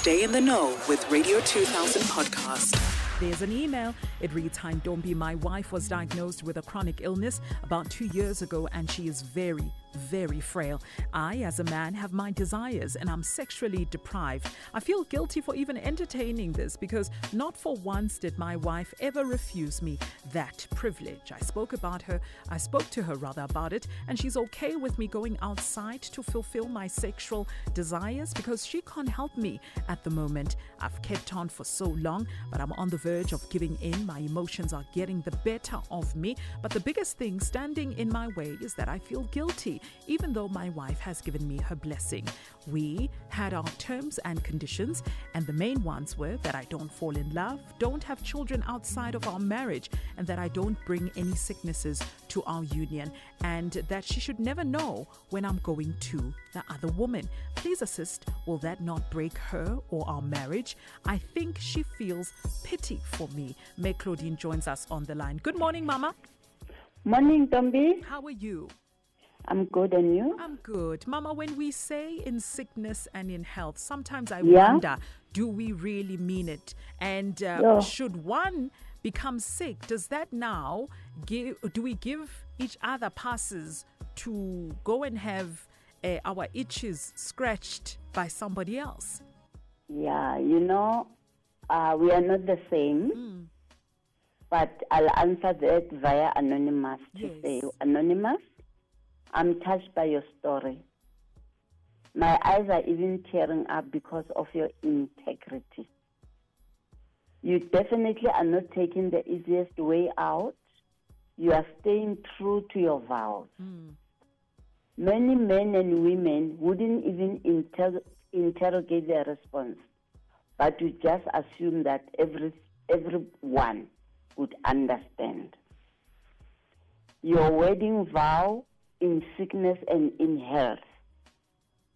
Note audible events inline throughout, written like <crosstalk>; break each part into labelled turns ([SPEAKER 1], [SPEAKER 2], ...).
[SPEAKER 1] Stay in the know with Radio 2000 podcast.
[SPEAKER 2] There's an email. It reads Hi, Ntombi. My wife was diagnosed with a chronic illness about two years ago, and she is very, very frail. I, as a man, have my desires and I'm sexually deprived. I feel guilty for even entertaining this because not for once did my wife ever refuse me that privilege. I spoke about her, I spoke to her rather about it, and she's okay with me going outside to fulfill my sexual desires because she can't help me at the moment. I've kept on for so long, but I'm on the verge of giving in. My emotions are getting the better of me. But the biggest thing standing in my way is that I feel guilty, even though my wife has given me her blessing. We had our terms and conditions, and the main ones were that I don't fall in love, don't have children outside of our marriage, and that I don't bring any sicknesses to our union, and that she should never know when I'm going to the other woman. Please assist. Will that not break her or our marriage? I think she feels pity for me. May Claudine joins us on the line. Good morning, Mama.
[SPEAKER 3] Morning, Ntombi.
[SPEAKER 2] How are you?
[SPEAKER 3] I'm good, and you?
[SPEAKER 2] I'm good. Mama, when we say in sickness and in health, sometimes I
[SPEAKER 3] Yeah.
[SPEAKER 2] wonder do we really mean it? And uh,
[SPEAKER 3] Yeah.
[SPEAKER 2] should one become sick, does that now give, do we give each other passes to go and have uh, our itches scratched by somebody else?
[SPEAKER 3] Yeah, you know, uh, we are not the same, but I'll answer that via Anonymous to
[SPEAKER 2] Yes.
[SPEAKER 3] say, Anonymous, I'm touched by your story. My eyes are even tearing up because of your integrity. You definitely are not taking the easiest way out. You are staying true to your vows. Hmm. Many men and women wouldn't even inter- interrogate their response, but you just assume that every everyone would understand. Your wedding vow in sickness and in health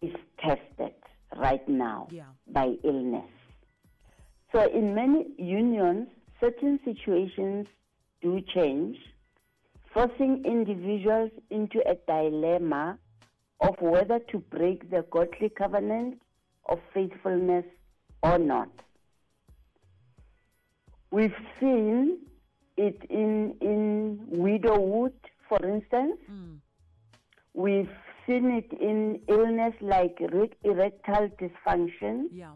[SPEAKER 3] is tested right now
[SPEAKER 2] Yeah.
[SPEAKER 3] by illness. So, in many unions, certain situations do change, forcing individuals into a dilemma of whether to break the godly covenant of faithfulness or not. We've seen it in, in widowhood, for instance. Mm. We've seen it in illness like re- erectile dysfunction
[SPEAKER 2] Yeah.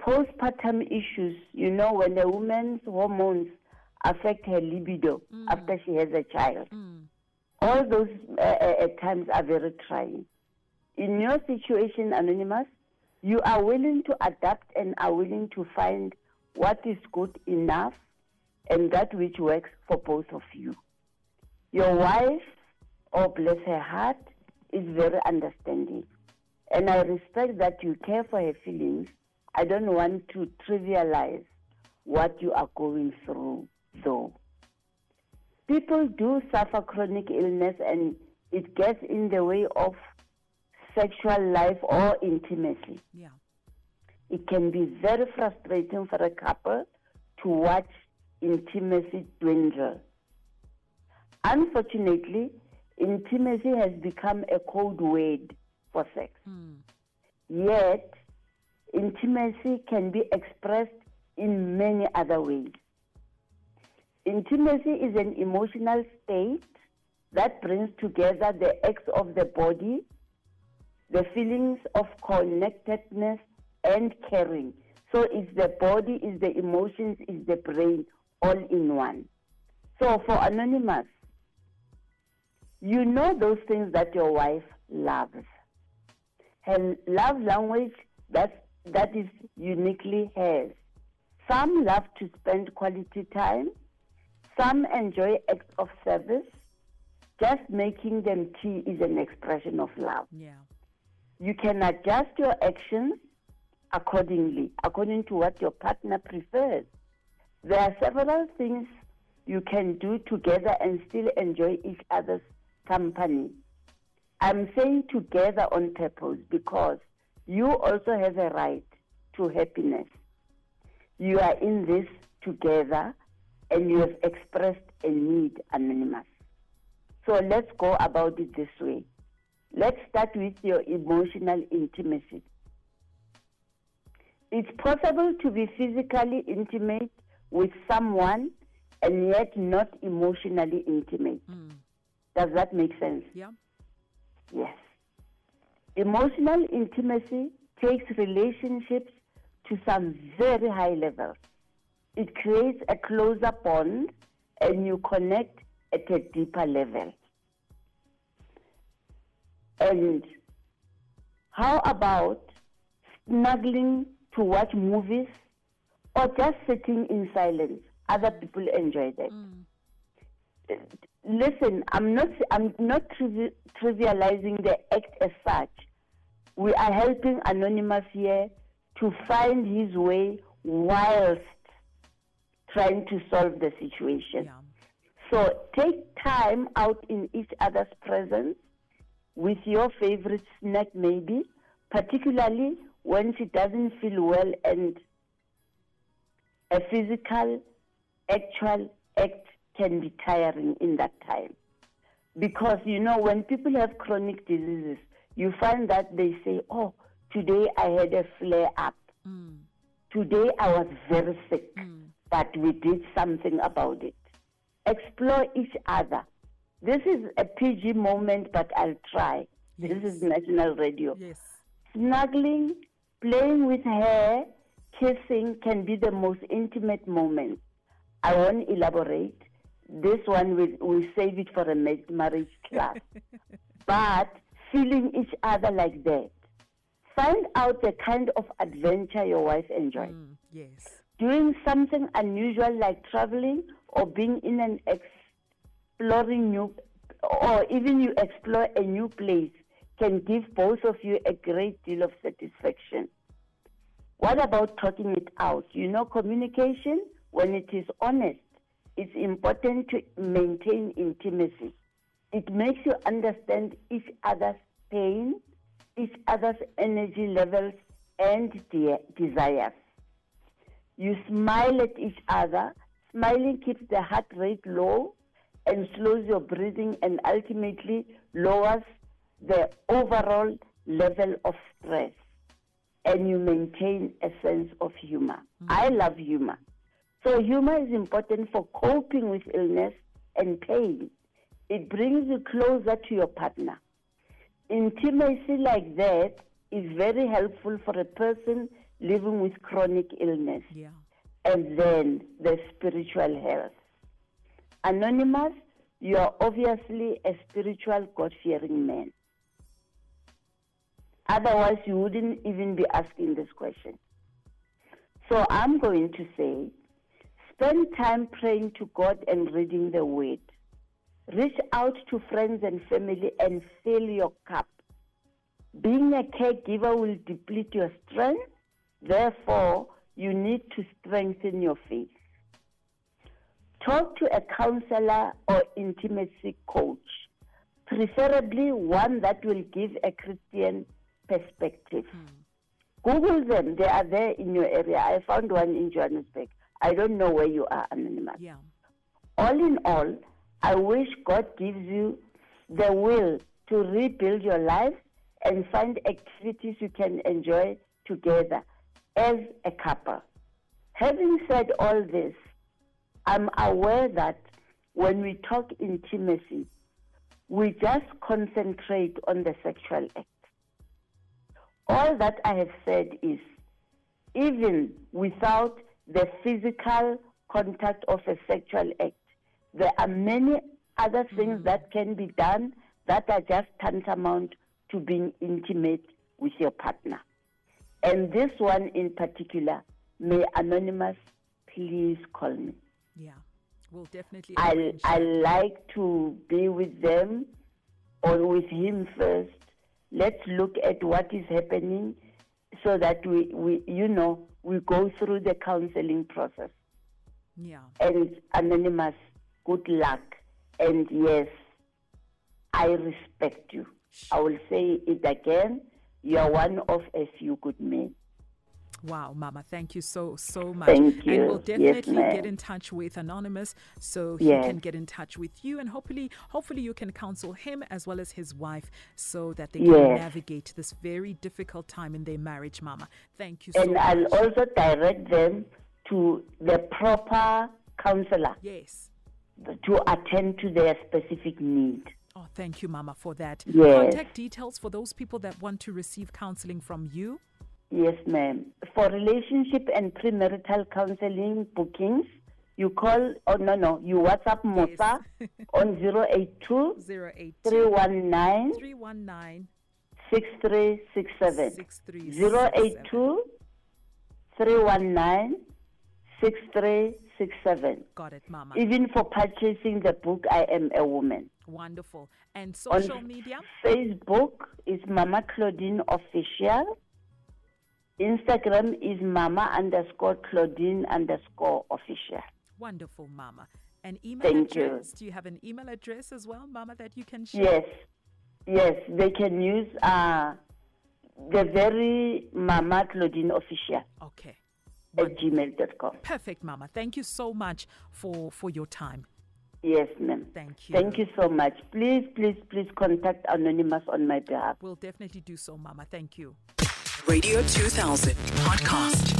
[SPEAKER 3] postpartum issues, you know, when a woman's hormones affect her libido after she has a child. All those uh, uh, at times are very trying. In your situation, Anonymous, you are willing to adapt and are willing to find what is good enough and that which works for both of you. Your wife, oh bless her heart, is very understanding. And I respect that you care for her feelings. I don't want to trivialize what you are going through, though. People do suffer chronic illness and it gets in the way of sexual life or intimacy.
[SPEAKER 2] Yeah.
[SPEAKER 3] It can be very frustrating for a couple to watch intimacy dwindle. Unfortunately, intimacy has become a code word for sex. Hmm. Yet, intimacy can be expressed in many other ways. Intimacy is an emotional state that brings together the acts of the body, the feelings of connectedness, and caring. So it's the body, it's the emotions, it's the brain, all in one. So for Anonymous, you know those things that your wife loves. Her love language that that is uniquely hers. Some love to spend quality time. Some enjoy acts of service. Just making them tea is an expression of love.
[SPEAKER 2] Yeah.
[SPEAKER 3] You can adjust your actions accordingly, according to what your partner prefers. There are several things you can do together and still enjoy each other's company. I'm saying together on purpose because you also have a right to happiness. You are in this together and you have expressed a need, Anonymous. So let's go about it this way. Let's start with your emotional intimacy. It's possible to be physically intimate with someone and yet not emotionally intimate.
[SPEAKER 2] Mm.
[SPEAKER 3] Does that make sense?
[SPEAKER 2] Yeah.
[SPEAKER 3] Yes. Emotional intimacy takes relationships to some very high levels. It creates a closer bond and you connect at a deeper level. And how about snuggling to watch movies or just sitting in silence? Other people enjoy that.
[SPEAKER 2] Mm.
[SPEAKER 3] Listen, I'm not I'm not trivi- trivializing the act as such. We are helping Anonymous here to find his way whilst trying to solve the situation.
[SPEAKER 2] Yeah.
[SPEAKER 3] So take time out in each other's presence with your favorite snack, maybe, particularly when she doesn't feel well and a physical, actual act can be tiring in that time. Because, you know, when people have chronic diseases, you find that they say, oh, today I had a flare up.
[SPEAKER 2] Mm.
[SPEAKER 3] Today I was very sick,
[SPEAKER 2] Mm.
[SPEAKER 3] but we did something about it. Explore each other. This is a PG moment, but I'll try. This is national radio.
[SPEAKER 2] Yes.
[SPEAKER 3] Snuggling, playing with hair, kissing can be the most intimate moment. I won't elaborate. This one we we save it for a marriage class. <laughs> but feeling each other like that. Find out the kind of adventure your wife enjoys.
[SPEAKER 2] Mm. Yes.
[SPEAKER 3] Doing something unusual like traveling or being in an exploring new, or even you explore a new place can give both of you a great deal of satisfaction. What about talking it out? You know, communication, when it is honest, it's important to maintain intimacy. It makes you understand each other's pain, each other's energy levels, and de- desires. You smile at each other. Smiling keeps the heart rate low and slows your breathing and ultimately lowers the overall level of stress. And you maintain a sense of humor. Mm-hmm. I love humor. So, humor is important for coping with illness and pain. It brings you closer to your partner. Intimacy like that is very helpful for a person living with chronic illness
[SPEAKER 2] Yeah.
[SPEAKER 3] and then the spiritual health. Anonymous, you are obviously a spiritual, God fearing man. Otherwise, you wouldn't even be asking this question. So I'm going to say spend time praying to God and reading the Word. Reach out to friends and family and fill your cup. Being a caregiver will deplete your strength. Therefore, you need to strengthen your faith. Talk to a counselor or intimacy coach, preferably one that will give a Christian perspective. Hmm. Google them, they are there in your area. I found one in Johannesburg. I don't know where you are, Anonymous.
[SPEAKER 2] Yeah.
[SPEAKER 3] All in all, I wish God gives you the will to rebuild your life and find activities you can enjoy together as a couple. Having said all this, I'm aware that when we talk intimacy, we just concentrate on the sexual act. All that I have said is even without the physical contact of a sexual act, there are many other things mm-hmm. that can be done that are just tantamount to being intimate with your partner. And this one in particular, may Anonymous please call me.
[SPEAKER 2] Yeah. We'll definitely.
[SPEAKER 3] I I like to be with them or with him first. Let's look at what is happening so that we, we you know, we go through the counseling process.
[SPEAKER 2] Yeah.
[SPEAKER 3] And anonymous, good luck. And yes, I respect you. I will say it again. You are one of a few good men.
[SPEAKER 2] Wow, Mama, thank you so, so much.
[SPEAKER 3] Thank you.
[SPEAKER 2] And we'll definitely
[SPEAKER 3] ma'am.
[SPEAKER 2] get in touch with Anonymous so he
[SPEAKER 3] Yes.
[SPEAKER 2] can get in touch with you and hopefully hopefully you can counsel him as well as his wife so that they can navigate this very difficult time in their marriage, Mama. Thank you so
[SPEAKER 3] And
[SPEAKER 2] much.
[SPEAKER 3] I'll also direct them to the proper counselor
[SPEAKER 2] yes.
[SPEAKER 3] to attend to their specific need.
[SPEAKER 2] Oh, thank you, Mama, for that.
[SPEAKER 3] Yes.
[SPEAKER 2] Contact details for those people that want to receive counseling from you.
[SPEAKER 3] Yes, ma'am. For relationship and premarital counseling bookings, you call, oh no, no, you WhatsApp Musa <laughs> on 082
[SPEAKER 2] 082
[SPEAKER 3] 319
[SPEAKER 2] 319
[SPEAKER 3] 6367.
[SPEAKER 2] 6367.
[SPEAKER 3] 082 319 6367.
[SPEAKER 2] Got it, Mama.
[SPEAKER 3] Even for purchasing the book, I Am a Woman.
[SPEAKER 2] Wonderful. And
[SPEAKER 3] On
[SPEAKER 2] social media?
[SPEAKER 3] Facebook is Mama Claudine Official. Instagram is Mama underscore Claudine underscore official.
[SPEAKER 2] Wonderful, Mama. An email
[SPEAKER 3] Thank you.
[SPEAKER 2] address? Do you have an email address as well, Mama, that you can share?
[SPEAKER 3] Yes, yes, they can use uh, the very Mama Claudine Official
[SPEAKER 2] Okay.
[SPEAKER 3] at gmail.com.
[SPEAKER 2] Perfect, Mama. Thank you so much for, for your time.
[SPEAKER 3] Yes, ma'am.
[SPEAKER 2] Thank you.
[SPEAKER 3] Thank you so much. Please, please, please contact Anonymous on my behalf.
[SPEAKER 2] We'll definitely do so, Mama. Thank you.
[SPEAKER 1] Radio 2000 podcast.